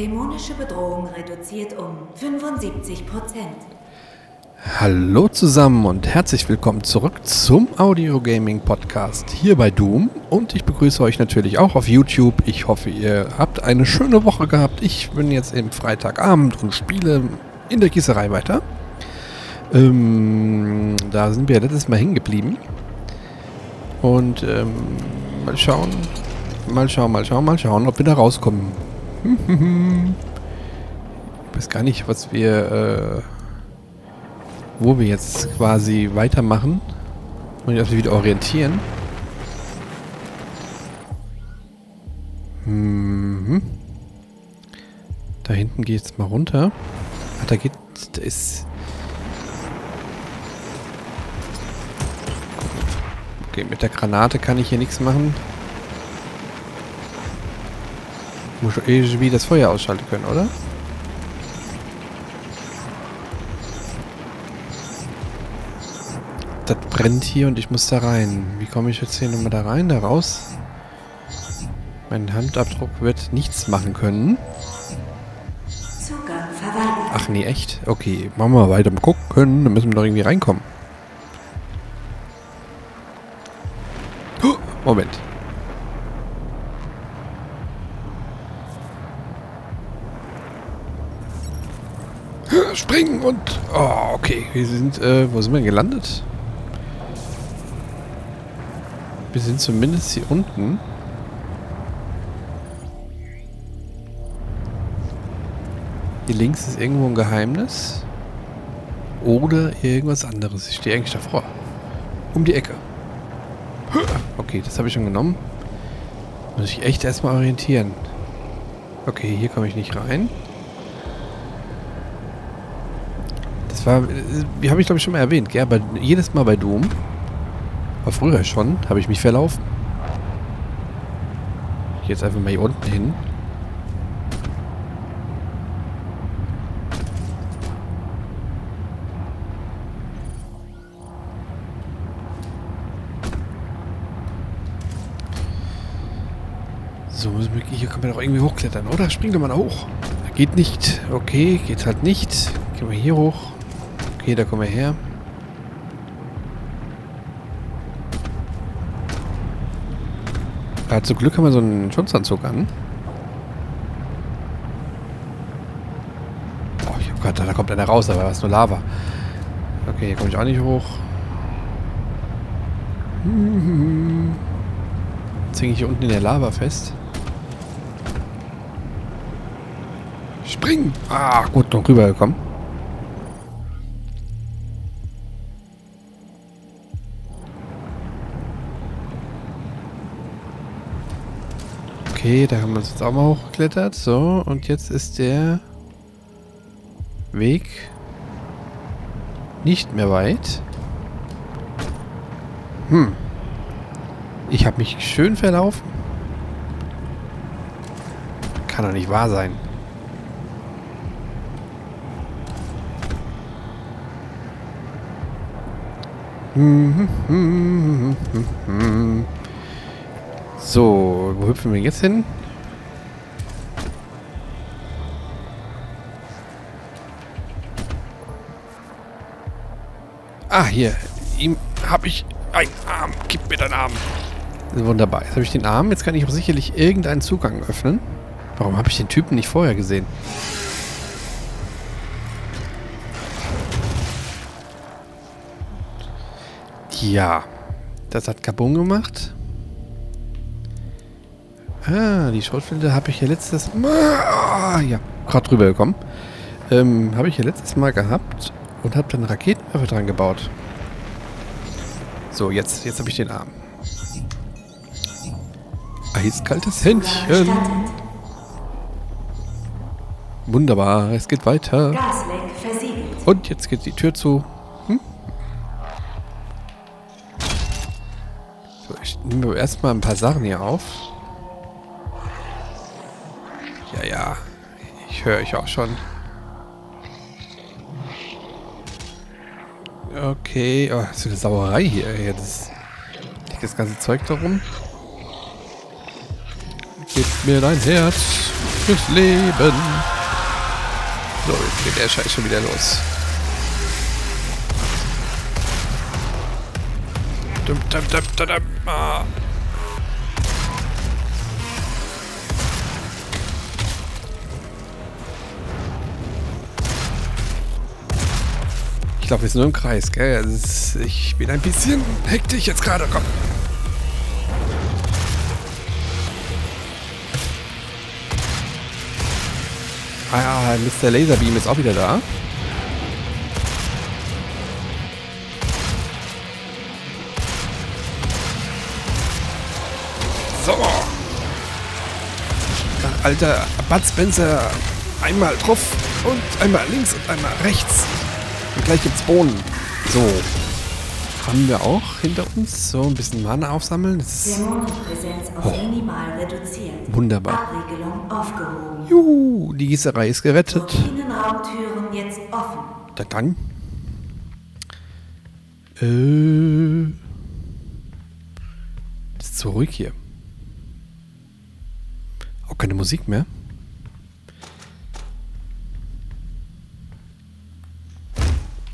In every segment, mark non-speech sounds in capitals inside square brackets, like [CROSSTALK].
Dämonische Bedrohung reduziert um 75 Prozent. Hallo zusammen und herzlich willkommen zurück zum Audio Gaming Podcast hier bei Doom. Und ich begrüße euch natürlich auch auf YouTube. Ich hoffe, ihr habt eine schöne Woche gehabt. Ich bin jetzt im Freitagabend und spiele in der Gießerei weiter. Ähm, da sind wir letztes Mal hängen geblieben. Und ähm, mal schauen, mal schauen, mal schauen, mal schauen, ob wir da rauskommen. Ich weiß gar nicht, was wir... Äh, wo wir jetzt quasi weitermachen. Und ich wieder orientieren. Mhm. Da hinten geht es mal runter. Ach, da geht. Da ist. Okay, mit der Granate kann ich hier nichts machen. Muss irgendwie das Feuer ausschalten können, oder? das brennt hier und ich muss da rein. Wie komme ich jetzt hier nochmal da rein, da raus? Mein Handabdruck wird nichts machen können. Ach nee, echt? Okay, machen wir mal weiter. Mal gucken, dann müssen wir doch irgendwie reinkommen. Moment. Und... Oh, okay. Wir sind... Äh, wo sind wir gelandet? Wir sind zumindest hier unten. Hier links ist irgendwo ein Geheimnis. Oder irgendwas anderes. Ich stehe eigentlich davor. Um die Ecke. Okay, das habe ich schon genommen. Muss ich echt erstmal orientieren. Okay, hier komme ich nicht rein. Das war, wie habe ich glaube ich schon mal erwähnt, gell? Aber jedes Mal bei Doom war früher schon. Habe ich mich verlaufen. Ich gehe jetzt einfach mal hier unten hin. So, hier kann man doch irgendwie hochklettern, oder? Spring doch mal hoch. Geht nicht. Okay, geht halt nicht. Gehen wir hier hoch. Okay, da kommen wir her. Ja, zum Glück haben wir so einen Schutzanzug an. Oh, gerade, da kommt einer raus, aber das ist nur Lava. Okay, hier komme ich auch nicht hoch. Jetzt hänge ich hier unten in der Lava fest. Springen! Ah, gut, noch rübergekommen. Okay, da haben wir uns jetzt auch mal hochgeklettert. So, und jetzt ist der Weg nicht mehr weit. Hm. Ich habe mich schön verlaufen. Kann doch nicht wahr sein. Hm, hm, hm, so, wo hüpfen wir jetzt hin? Ah, hier. Ihm habe ich einen Arm. Gib mir deinen Arm. Wunderbar. Jetzt habe ich den Arm. Jetzt kann ich auch sicherlich irgendeinen Zugang öffnen. Warum habe ich den Typen nicht vorher gesehen? Ja. Das hat Kabum gemacht. Ah, die Schrotflinte habe ich ja letztes Mal... Ah, ja, gerade drüber gekommen. Ähm, habe ich ja letztes Mal gehabt und habe dann Raketenwerfer dran gebaut. So, jetzt, jetzt habe ich den Arm. Eiskaltes Händchen. Wunderbar, es geht weiter. Und jetzt geht die Tür zu. Hm? So, ich nehme erstmal ein paar Sachen hier auf. Ja, ja. Ich höre euch auch schon. Okay. Oh, ist eine Sauerei hier. Ey. Das liegt das ganze Zeug darum. Gib mir dein Herz. Fürs Leben. So, jetzt geht der Scheiß schon wieder los. Dum, dum, dum, dum, dum. Ah. Glaube, wir sind nur im Kreis, gell? Ist, ich bin ein bisschen hektisch jetzt gerade. Komm. Ah Mr. Laserbeam ist auch wieder da. So. Alter Bud Spencer. Einmal drauf und einmal links und einmal rechts. Gleich gibt's Bohnen. So. Haben wir auch hinter uns so ein bisschen Mana aufsammeln. Das ist Oh. wunderbar. Juhu, die Gießerei ist gerettet. Innenraumtüren jetzt offen. Da dann. Äh. Ist so ruhig hier. Auch keine Musik mehr.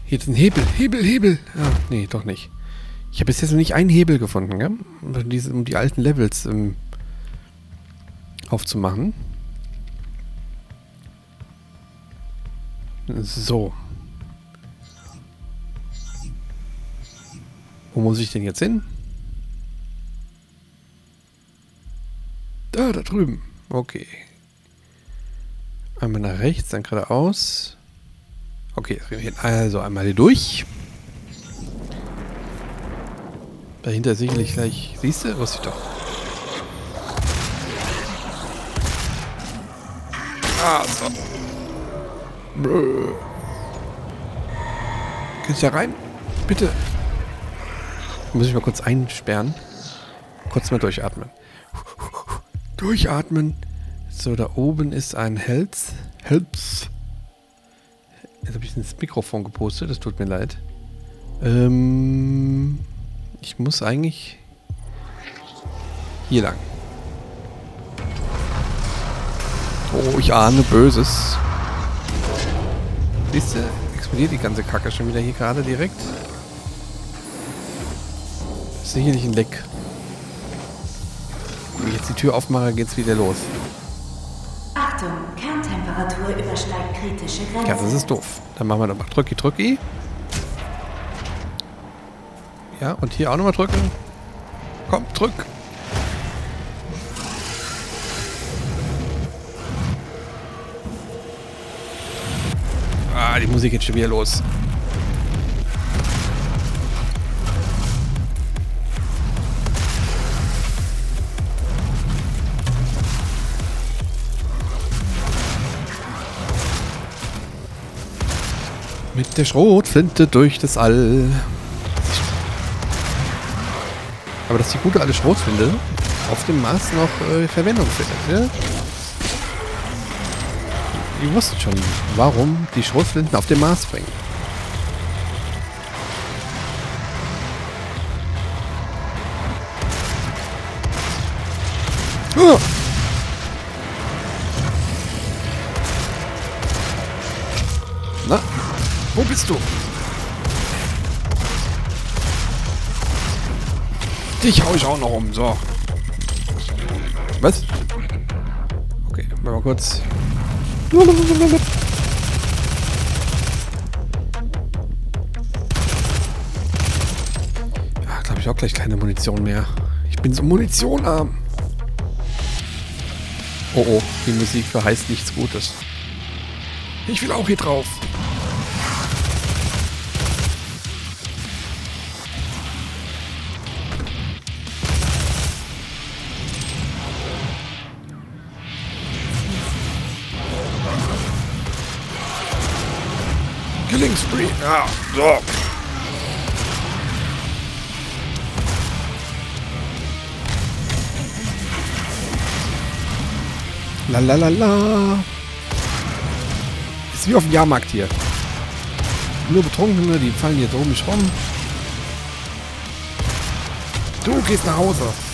Hier ist ein Hebel, Hebel, Hebel. Ah, nee, doch nicht. Ich habe bis jetzt noch nicht einen Hebel gefunden, gell? Um, um die alten Levels ähm, aufzumachen. So. Wo muss ich denn jetzt hin? Da, da drüben. Okay. Einmal nach rechts, dann geradeaus. Okay, also einmal hier durch. Dahinter sicherlich gleich. Siehst du? Wusste ich doch. Ah, so. Brö. Kannst da rein? Bitte. Muss ich mal kurz einsperren. Kurz mal durchatmen. Durchatmen. So, da oben ist ein Health. Health. Jetzt habe ich ins Mikrofon gepostet, das tut mir leid. Ähm, ich muss eigentlich hier lang. Oh, ich ahne Böses. Siehst du, explodiert die ganze Kacke schon wieder hier gerade direkt. Ist sicherlich ein Leck. Wenn ich jetzt die Tür aufmache, geht's wieder los. Achtung, Kerntemperatur übersteigt kritische Grenzen. Ja, das ist doof. Dann machen wir nochmal drücki drücki. Ja, und hier auch nochmal drücken. Komm, drück. Ah, die Musik geht schon wieder los. Mit der Schrotflinte durch das All. Aber dass die gute alte Schrotflinte auf dem Mars noch äh, Verwendung findet, ne? Die wussten schon, warum die Schrotflinten auf dem Mars bringen. Bist du? Dich hau ich auch noch um, so. Was? Okay, mal kurz. Ja, glaube ich auch gleich keine Munition mehr. Ich bin so munitionarm. Oh oh, die Musik verheißt nichts Gutes. Ich will auch hier drauf. Killing Spree. Ja, so. La la la la. Ist wie auf dem Jahrmarkt hier. Nur Betrunkene, die fallen hier drum nicht rum. Du gehst nach Hause.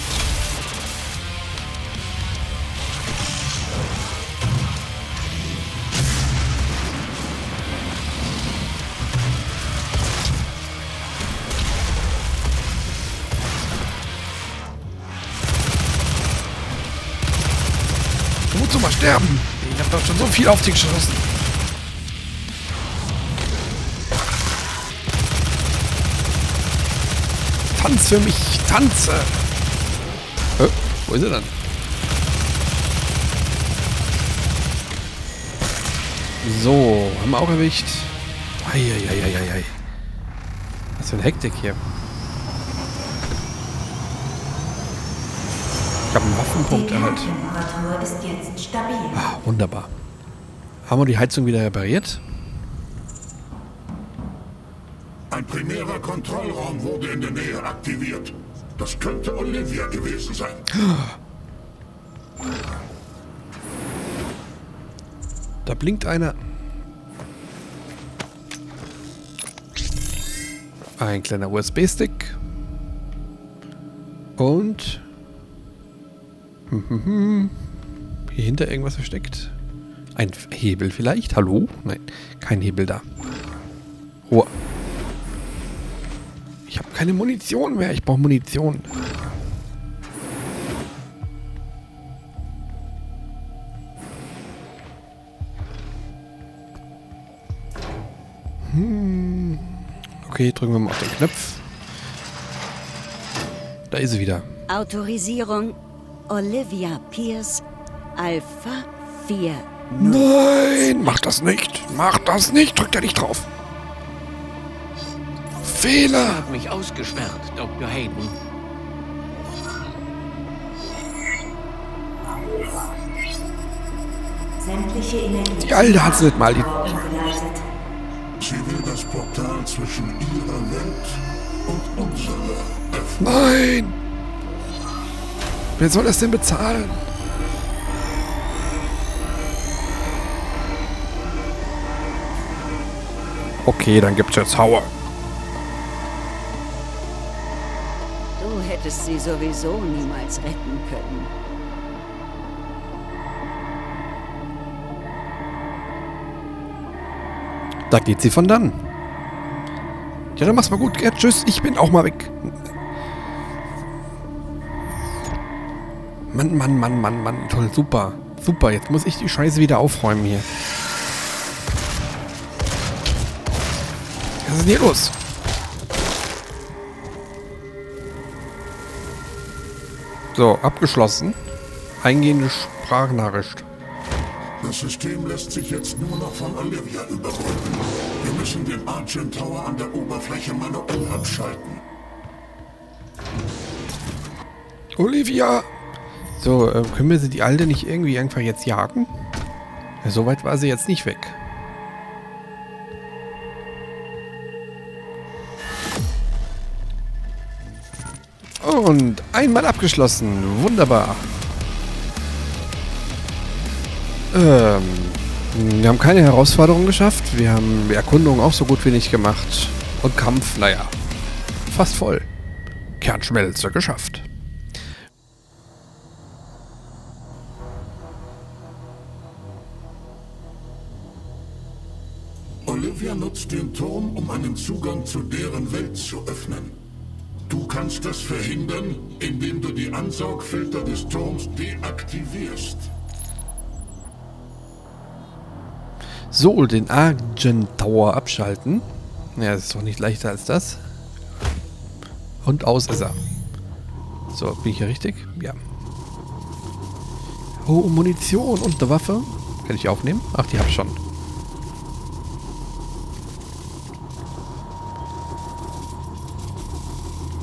Sterben. Ich habe doch schon so viel auf dich geschossen. Tanz für mich, tanze. Hä? Wo ist er dann? So, haben wir auch erwischt. Eieieiei. Was für eine Hektik hier. Ich habe einen Waffenpunkt Die erhalten. Kerntemperatur ist jetzt stabil. Ah, wunderbar. Haben wir die Heizung wieder repariert? Ein primärer Kontrollraum wurde in der Nähe aktiviert. Das könnte Olivia gewesen sein. Da blinkt einer. Ein kleiner USB-Stick. Und. Hm, hm, hm. Hier hinter irgendwas versteckt. Ein Hebel vielleicht? Hallo? Nein, kein Hebel da. Ruhe. Ich habe keine Munition mehr. Ich brauche Munition. Okay, drücken wir mal auf den Knopf. Da ist sie wieder. Autorisierung Olivia Pierce Alpha 4. Nein, mach das nicht. Mach das nicht. Drück da nicht drauf. Fehler. hat mich ausgesperrt, Dr. Hayden. Sämtliche Energie. Die Alte hat's nicht mal. Die. Sie will das Portal zwischen ihrer Welt und unserer öffnen. Nein. Wer soll das denn bezahlen? Okay, dann gibt's jetzt Hauer. Du hättest sie sowieso niemals retten können. Da geht sie von dann. Ja, dann mach's mal gut. Ja, tschüss, ich bin auch mal weg. Mann, Mann, Mann, Mann, Mann. Toll, super. Super, jetzt muss ich die Scheiße wieder aufräumen hier. Was ist denn hier los? So, abgeschlossen. Eingehende Sprachnachricht. Das System lässt sich jetzt nur noch von Olivia überbrücken. Wir müssen den Argent Tower an der Oberfläche manuell abschalten. Olivia! So, äh, können wir sie die Alte nicht irgendwie einfach jetzt jagen? Ja, so weit war sie jetzt nicht weg. Und einmal abgeschlossen. Wunderbar. Ähm, wir haben keine Herausforderung geschafft. Wir haben Erkundung auch so gut wie nicht gemacht. Und Kampf, naja, fast voll. Kernschmelze geschafft. Den Turm, um einen Zugang zu deren Welt zu öffnen. Du kannst das verhindern, indem du die Ansaugfilter des Turms deaktivierst. So, den Argent Tower abschalten. Ja, das ist doch nicht leichter als das. Und aus ist er. So, bin ich hier richtig? Ja. Oh, Munition und eine Waffe. Kann ich aufnehmen? Ach, die hab ich schon.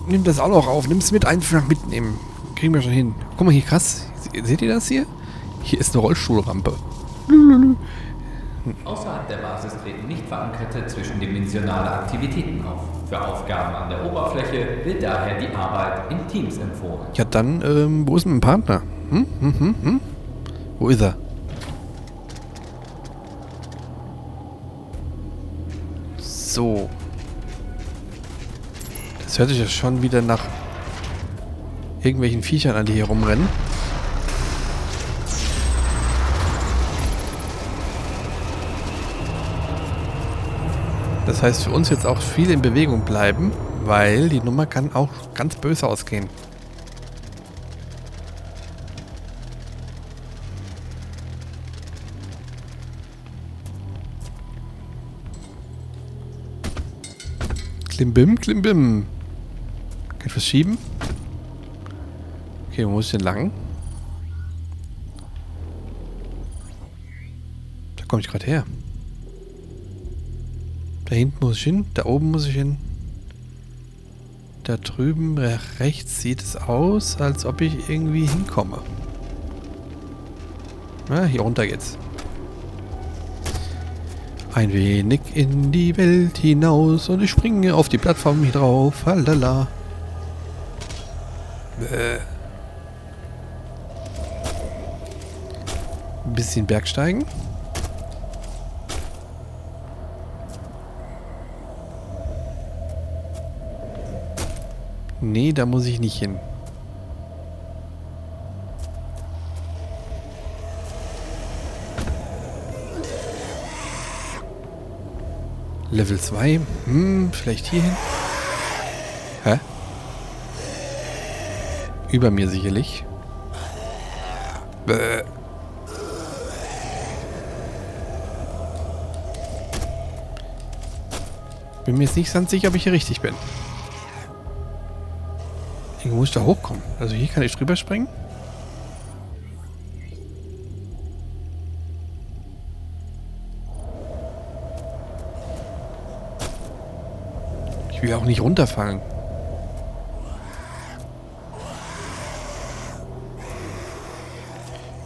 Nimm das auch noch auf. Nimm es mit einfach mitnehmen. Kriegen wir schon hin. Guck mal hier, krass. Se- Seht ihr das hier? Hier ist eine Rollstuhlrampe. [LAUGHS] Außerhalb der Basis treten nicht verankerte zwischendimensionale Aktivitäten auf. Für Aufgaben an der Oberfläche wird daher die Arbeit in Teams empfohlen. Ja, dann, ähm, wo ist mein Partner? Hm? Hm, hm, hm? Wo ist er? So. Das hört sich ja schon wieder nach irgendwelchen Viechern an, die hier rumrennen. Das heißt für uns jetzt auch viel in Bewegung bleiben, weil die Nummer kann auch ganz böse ausgehen. Klimbim, klimbim. Kann ich was schieben? Okay, wo muss ich denn lang? Da komme ich gerade her. Da hinten muss ich hin, da oben muss ich hin. Da drüben rechts sieht es aus, als ob ich irgendwie hinkomme. Na, hier runter geht's. Ein wenig in die Welt hinaus und ich springe auf die Plattform hier drauf. Halala. Ein bisschen Bergsteigen. Nee, da muss ich nicht hin. Level 2. Hm, vielleicht hier hin. Über mir sicherlich. Bäh. Bin mir jetzt nicht ganz sicher, ob ich hier richtig bin. Irgendwo muss ich da hochkommen. Also hier kann ich drüber springen. Ich will auch nicht runterfallen.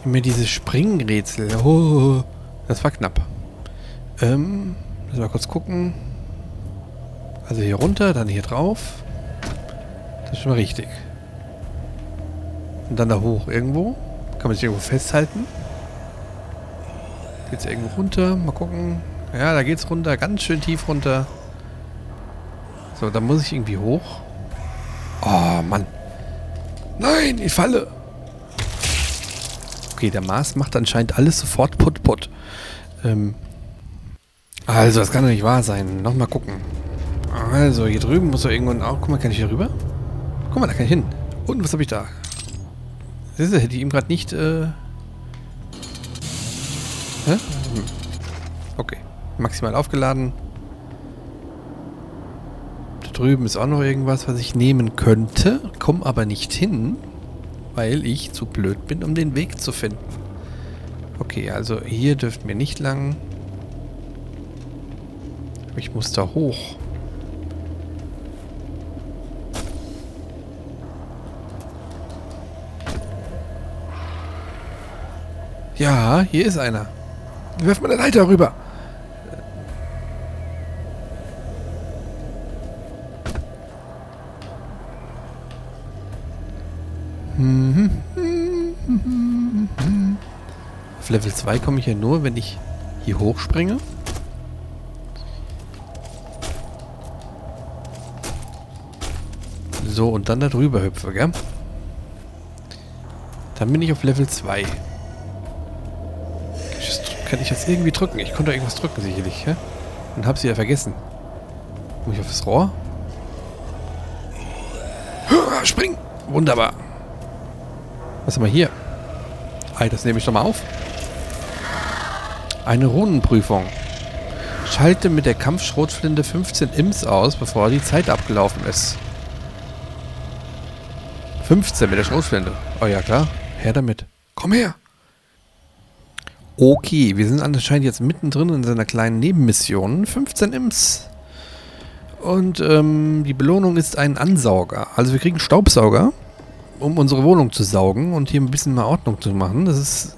Immer diese Springrätsel. Oh, das war knapp. Ähm, müssen wir kurz gucken. Also hier runter, dann hier drauf. Das ist schon mal richtig. Und dann da hoch irgendwo. Kann man sich irgendwo festhalten. Geht's irgendwo runter? Mal gucken. Ja, da geht's runter. Ganz schön tief runter. So, dann muss ich irgendwie hoch. Oh, Mann. Nein, ich falle. Okay, der Mars macht anscheinend alles sofort put-put. Ähm also, das kann doch nicht wahr sein. Nochmal gucken. Also, hier drüben muss er irgendwann auch... Guck mal, kann ich hier rüber? Guck mal, da kann ich hin. Und was habe ich da? Siehst du, hätte ich ihm gerade nicht... Äh Hä? Hm. Okay. Maximal aufgeladen. Da drüben ist auch noch irgendwas, was ich nehmen könnte. Komm aber nicht hin, weil ich zu blöd bin, um den Weg zu finden. Okay, also hier dürften wir nicht lang. Ich muss da hoch. Ja, hier ist einer. Wirf mal eine Leiter rüber. Level 2 komme ich ja nur, wenn ich hier hochspringe. So, und dann da drüber hüpfe, gell? Dann bin ich auf Level 2. Kann ich das irgendwie drücken? Ich konnte irgendwas drücken, sicherlich, hä? Und hab's wieder vergessen. Muss ich auf das Rohr? Spring! Wunderbar. Was haben wir hier? Ei, das nehme ich doch mal auf. Eine Runenprüfung. Schalte mit der Kampfschrotflinte 15 Imps aus, bevor die Zeit abgelaufen ist. 15 mit der Schrotflinte. Oh ja, klar. Her damit. Komm her. Okay, wir sind anscheinend jetzt mittendrin in seiner kleinen Nebenmission. 15 Imps. Und ähm, die Belohnung ist ein Ansauger. Also wir kriegen Staubsauger, um unsere Wohnung zu saugen und hier ein bisschen mal Ordnung zu machen. Das ist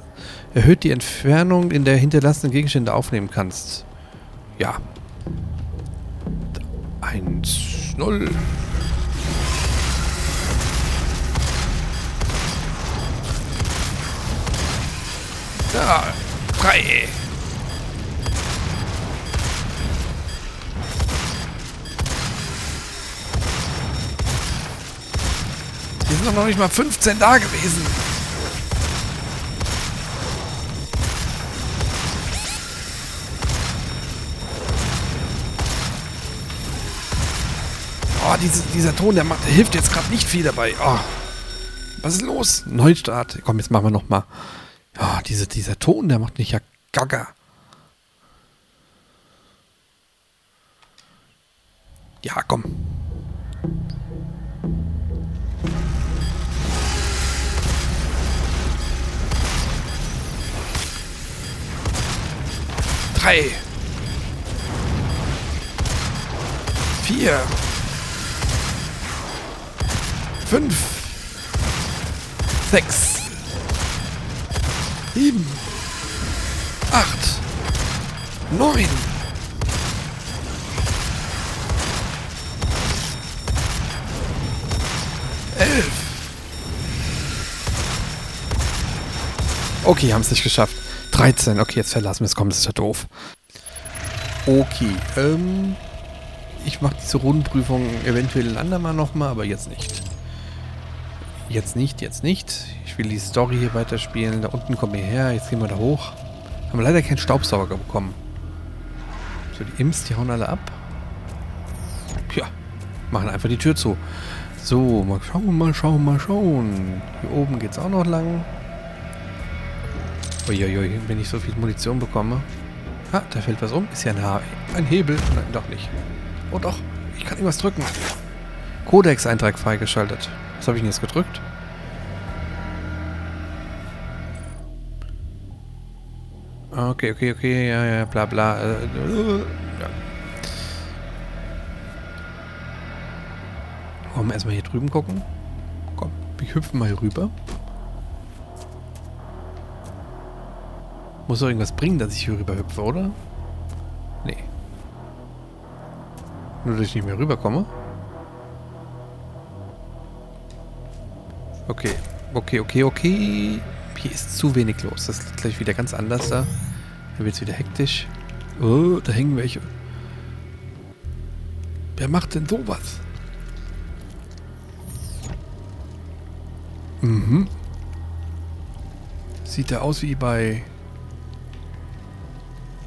erhöht die Entfernung, in der hinterlassenen Gegenstände aufnehmen kannst. Ja. Eins, null. Da, drei. Wir sind doch noch nicht mal 15 da gewesen. Oh, diese, dieser Ton, der, macht, der hilft jetzt gerade nicht viel dabei. Oh. Was ist los? Neustart. Komm, jetzt machen wir noch mal. Oh, diese, dieser Ton, der macht mich ja gaga. Ja, komm. Drei. Vier. Fünf. Sechs. Sieben. Acht. Neun. Elf. Okay, haben es nicht geschafft. 13. Okay, jetzt verlassen wir es. Komm, das ist ja doof. Okay, ähm... Ich mache diese Rundenprüfung eventuell ein andermal nochmal, aber jetzt nicht. Jetzt nicht, jetzt nicht. Ich will die Story hier weiterspielen. Da unten kommen wir her. Jetzt gehen wir da hoch. Haben leider keinen Staubsauger bekommen. So, die Imps, die hauen alle ab. Ja, machen einfach die Tür zu. So, mal schauen, mal schauen, mal schauen. Hier oben geht's auch noch lang. Uiuiui, wenn ich so viel Munition bekomme. Ah, da fällt was um. Ist ja ein, ha ein Hebel. Nein, doch nicht. Oh doch, ich kann irgendwas drücken. Codex-Eintrag freigeschaltet. Was habe ich denn jetzt gedrückt? Okay, okay, okay, ja, ja, bla bla. Äh, äh, ja. Wollen wir erstmal hier drüben gucken? Komm, wir hüpfen mal hier rüber. Muss doch irgendwas bringen, dass ich hier rüber hüpfe, oder? Nee. Nur, dass ich nicht mehr rüberkomme. Okay. Okay, okay, okay. Hier ist zu wenig los. Das ist gleich wieder ganz anders da. Da wird es wieder hektisch. Oh, da hängen welche. Wer macht denn sowas? Mhm. Sieht da aus wie bei...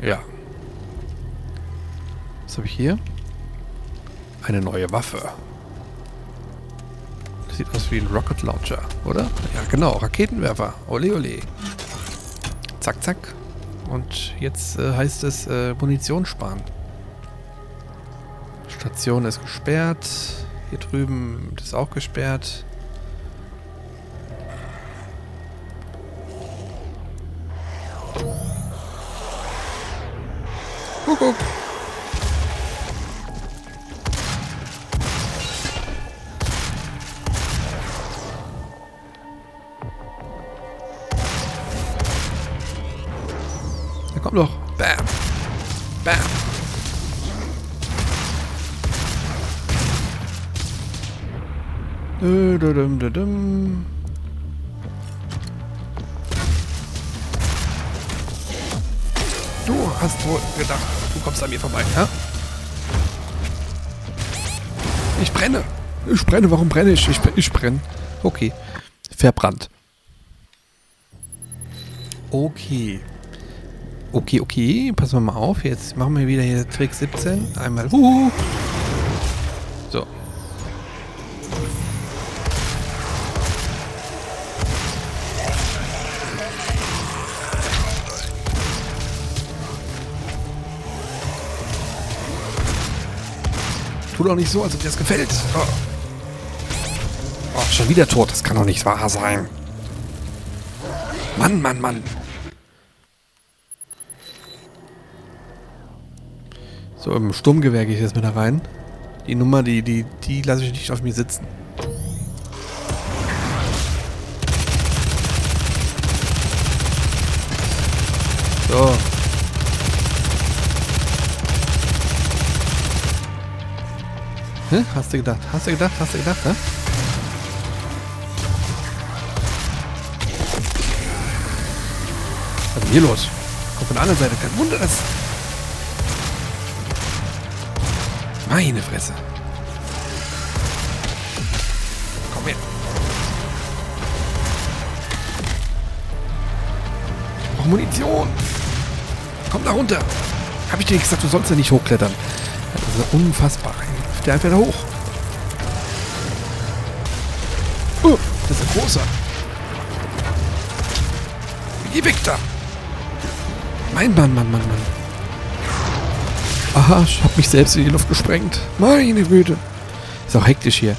Ja. Was habe ich hier? Eine neue Waffe. Sieht aus wie ein Rocket Launcher, oder? Ja, genau. Raketenwerfer. Ole, ole. Zack, zack. Und jetzt äh, heißt es äh, Munition sparen. Station ist gesperrt. Hier drüben ist auch gesperrt. Kuckuck. Kommst an mir vorbei, hä? Ich brenne. Ich brenne. Warum brenne ich? Ich, ich brenne. Okay. Verbrannt. Okay. Okay, okay. Passen wir mal auf. Jetzt machen wir wieder hier Trick 17. Einmal. Huhu. Tu doch nicht so, als ob dir das gefällt. Oh. oh, schon wieder tot. Das kann doch nicht wahr sein. Mann, Mann, Mann. So, im Sturmgewehr gehe ich jetzt mit da rein. Die Nummer, die, die, die lasse ich nicht auf mir sitzen. So. Hä? Hast du gedacht? Hast du gedacht? Hast du gedacht, hä? Was ist denn hier los? Kommt von der anderen Seite. Kein Wunder, dass... Meine Fresse. Komm her. Brauche Munition. Komm da runter. Hab ich dir nicht gesagt, du sollst ja nicht hochklettern. Das ist unfassbar. Einfach da hoch. Oh, das ist ein großer. Geh weg da. Mein Mann, Mann, Mann, Mann. Aha, ich habe mich selbst in die Luft gesprengt. Meine Güte. Ist auch hektisch hier.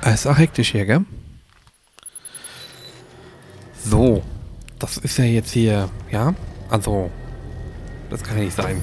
Ah, Ist auch hektisch hier, gell? So. Das ist ja jetzt hier, ja? Also, das kann ja nicht sein.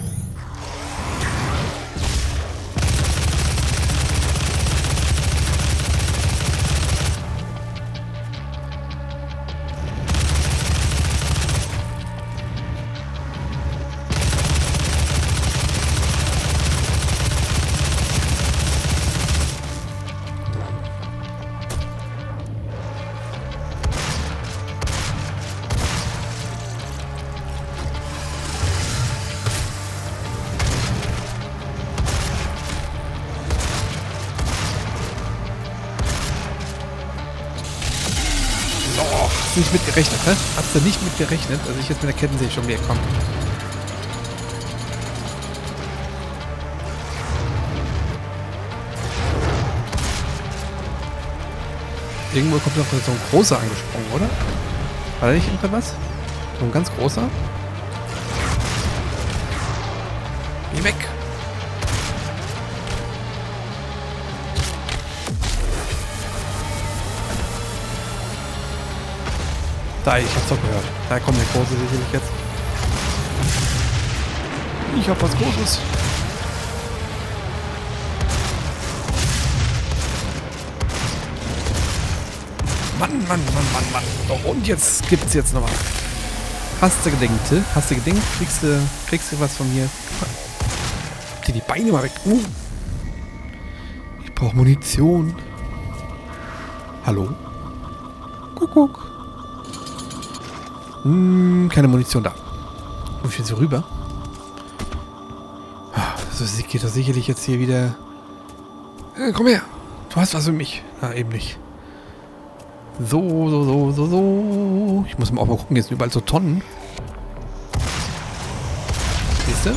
Du nicht mit gerechnet, hä? Hast du nicht mit gerechnet, dass ich jetzt mit der Kettensäge schon wieder komme? Irgendwo kommt noch so ein großer angesprungen, oder? War da nicht irgendwas? So ein ganz großer? Geh weg! Da, ich hab's doch gehört. Da kommt der Große sicherlich jetzt. Ich hab was Großes. Mann, Mann, Mann, Mann, Mann. So, und jetzt gibt's jetzt noch was. Hast du gedenkt? Hast du gedenkt? Kriegst du, kriegst du was von mir? Dir die Beine mal weg. Uh. Ich brauche Munition. Hallo? Kuckuck. Hm, keine Munition da. Muss ich jetzt hier rüber? Ah, Das geht doch sicherlich jetzt hier wieder. Äh, komm her. Du hast was für mich. Na, eben nicht. So, so, so, so, so. Ich muss mal auch mal gucken, jetzt sind überall so Tonnen. Siehst du?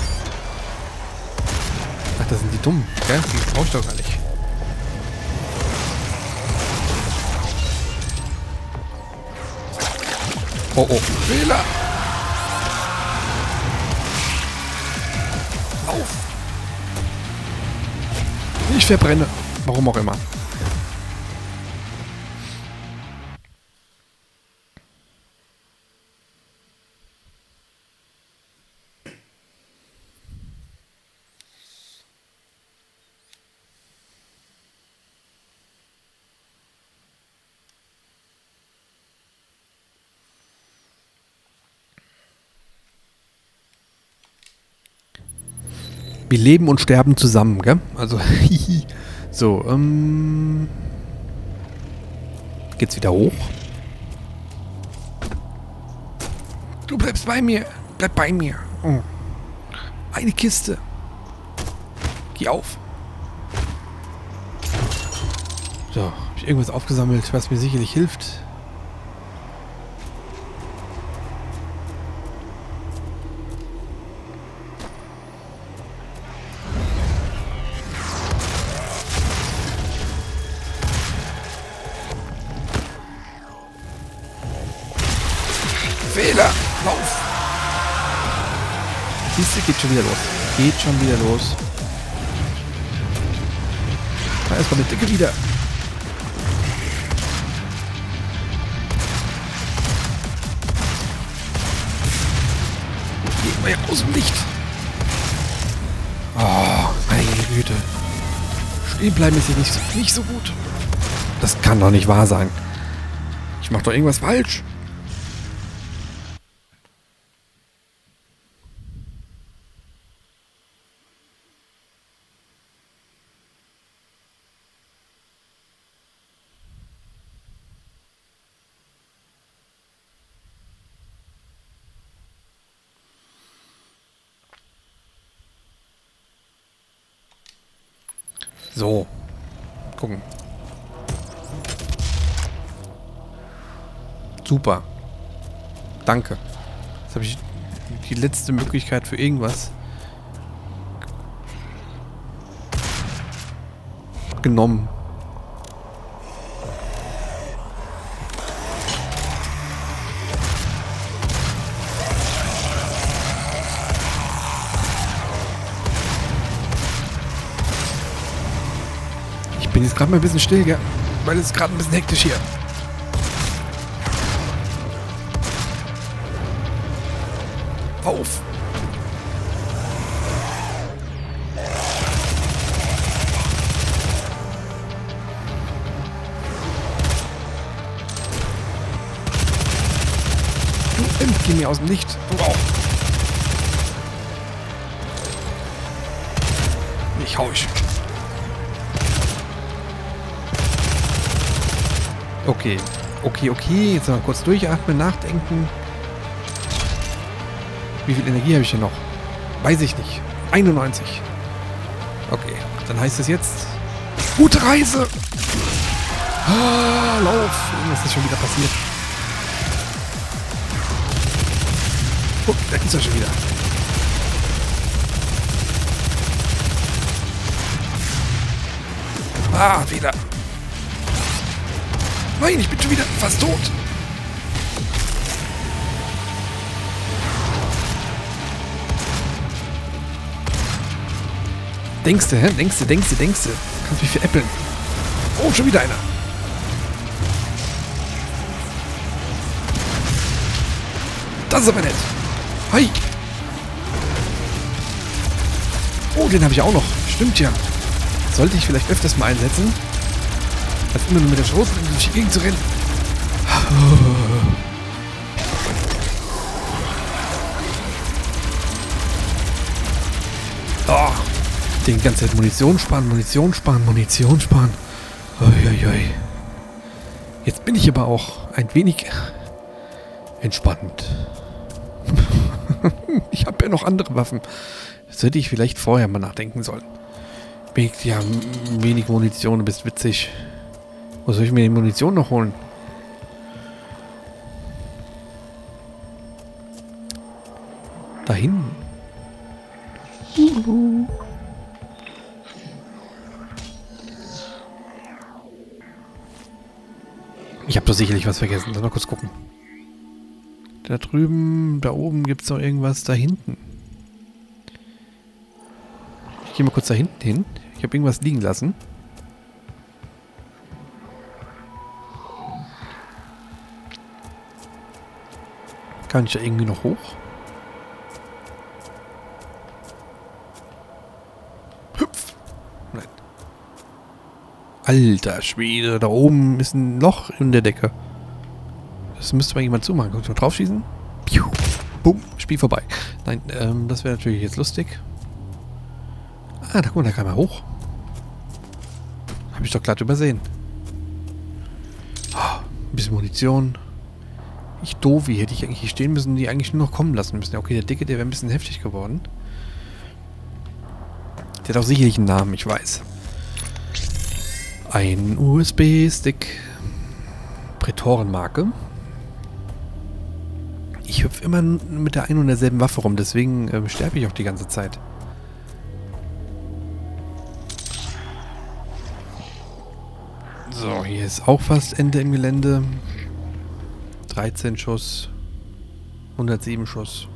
Ach, das sind die dummen, gell? Die brauche ich doch gar nicht. Oh, oh. Fehler! Lauf! Ich verbrenne. Warum auch immer. Wir leben und sterben zusammen, gell? Also, [LAUGHS] so, ähm. Geht's wieder hoch? Du bleibst bei mir. Bleib bei mir. Oh. Eine Kiste. Geh auf. So, hab ich irgendwas aufgesammelt, was mir sicherlich hilft? Du, geht schon wieder los. Geht schon wieder los. Da ist meine Dicke wieder. Geh mal aus dem Licht. Oh, meine Güte. Stehen bleiben ist hier nicht nicht so gut. Das kann doch nicht wahr sein. Ich mach doch irgendwas falsch. So. Gucken. Super. Danke. Jetzt habe ich die letzte Möglichkeit für irgendwas genommen. Bin jetzt gerade mal ein bisschen still, gell? Weil es ist gerade ein bisschen hektisch hier. Auf! Du geh mir aus dem Licht. Du auch. Ich hau ich. Okay. Okay, okay. Jetzt mal kurz durchatmen, nachdenken. Wie viel Energie habe ich hier noch? Weiß ich nicht. 91. Okay. Dann heißt es jetzt... Gute Reise! Ah, lauf! Was ist schon wieder passiert? Guck, da ist er schon wieder. Ah, wieder. Nein, ich bin schon wieder fast tot. Denkst du, hä? Denkst du, denkst du, denkst du. Kannst mich veräppeln. Oh, schon wieder einer. Das ist aber nett. Hi. Oh, den habe ich auch noch. Stimmt ja. Sollte ich vielleicht öfters mal einsetzen. Als immer nur mit der Schrotflinte durch die Gegend zu rennen. Oh, die ganze Zeit Munition sparen, Munition sparen, Munition sparen. Uiuiui. Jetzt bin ich aber auch ein wenig entspannt. [LAUGHS] ich habe ja noch andere Waffen. Das hätte ich vielleicht vorher mal nachdenken sollen. Ja, wenig Munition, du bist witzig. Wo soll ich mir die Munition noch holen? Da hinten. Ich habe doch sicherlich was vergessen. Lass mal kurz gucken. Da drüben, da oben gibt es noch irgendwas da hinten. Ich gehe mal kurz da hinten hin. Ich habe irgendwas liegen lassen. Kann ich da irgendwie noch hoch? Hüpf! Nein. Alter Schwede, da oben ist ein Loch in der Decke. Das müsste mal jemand zumachen. Kannst du mal draufschießen? Piu. Bumm, Spiel vorbei. Nein, ähm, das wäre natürlich jetzt lustig. Ah, da guck mal, da kann man hoch. Habe ich doch glatt übersehen. Oh, ein bisschen Munition. Ich doof, wie hätte ich eigentlich hier stehen müssen, die eigentlich nur noch kommen lassen müssen. Okay, der Dicke, der wäre ein bisschen heftig geworden. Der hat auch sicherlich einen Namen, ich weiß. Ein USB-Stick. Prätorenmarke. Ich hüpfe immer mit der einen und derselben Waffe rum, deswegen äh, sterbe ich auch die ganze Zeit. So, hier ist auch fast Ende im Gelände. 13 Schuss. 107 Schuss.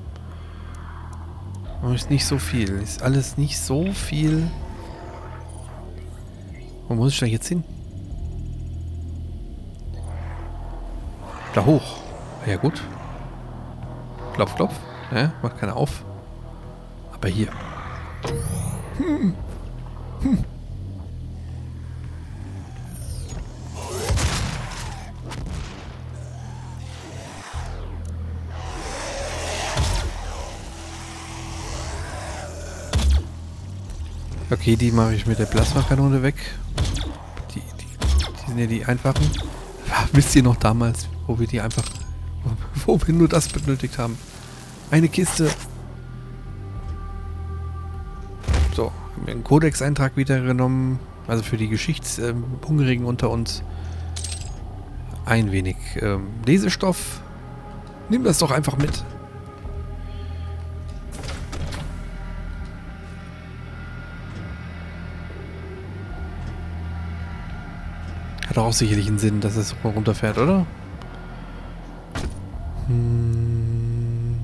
Ist nicht so viel. Ist alles nicht so viel. Wo muss ich da jetzt hin? Da hoch. Ja gut. Klopf, klopf. Ja, macht keiner auf. Aber hier. Hm. Hm. Okay, die mache ich mit der Plasmakanone weg. Die, die, die sind ja die einfachen. Wisst ihr noch damals, wo wir die einfach... [LAUGHS] Wo wir nur das benötigt haben? Eine Kiste. So, haben wir einen Codex-Eintrag wieder genommen. Also für die Geschichtshungrigen ähm, unter uns. Ein wenig ähm, Lesestoff. Nimm das doch einfach mit. Hat auch sicherlich einen Sinn, dass es runterfährt, oder? Hm.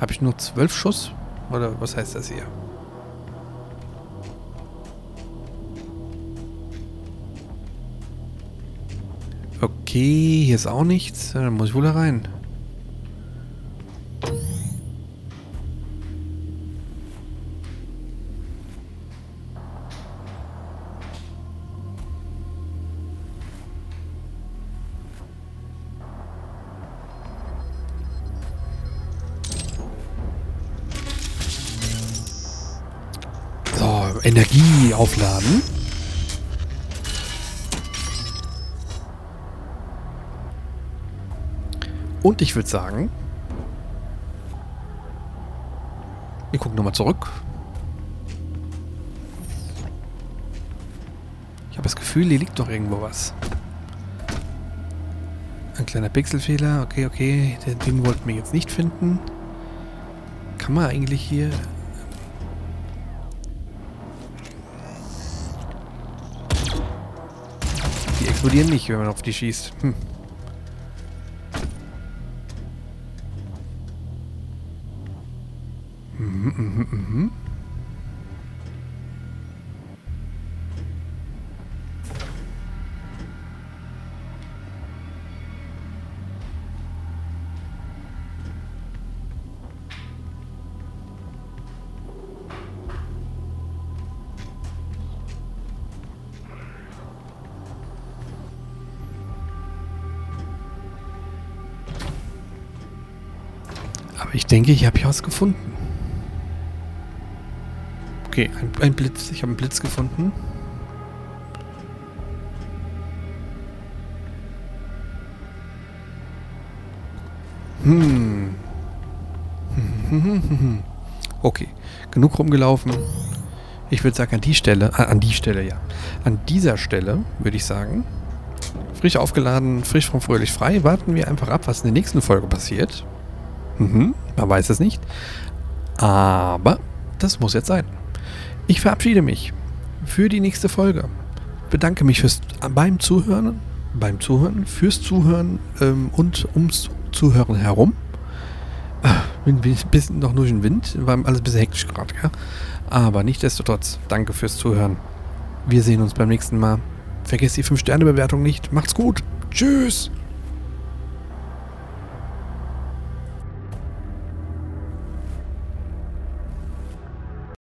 Habe ich nur zwölf Schuss? Oder was heißt das hier? Okay, hier ist auch nichts. Dann muss ich wohl da rein. Energie aufladen. Und ich würde sagen, wir gucken nochmal zurück. Ich habe das Gefühl, hier liegt doch irgendwo was. Ein kleiner Pixelfehler. Okay, okay. Den, den wollten wir jetzt nicht finden. Kann man eigentlich hier... explodieren nicht, wenn man auf die schießt. Hm. Ich denke, ich habe hier was gefunden. Okay, ein, ein Blitz. Ich habe einen Blitz gefunden. Hm. [LAUGHS] Okay, genug rumgelaufen. Ich würde sagen, an die Stelle, äh, an die Stelle, ja. An dieser Stelle würde ich sagen, frisch aufgeladen, frisch vom Fröhlich frei, warten wir einfach ab, was in der nächsten Folge passiert. Mhm, man weiß es nicht. Aber das muss jetzt sein. Ich verabschiede mich für die nächste Folge. Bedanke mich fürs beim Zuhören, beim Zuhören, fürs Zuhören ähm, und ums Zuhören herum. Bin ein bisschen noch durch den Wind, war alles ein bisschen hektisch gerade, ja. Aber nichtsdestotrotz, danke fürs Zuhören. Wir sehen uns beim nächsten Mal. Vergesst die 5-Sterne-Bewertung nicht. Macht's gut. Tschüss.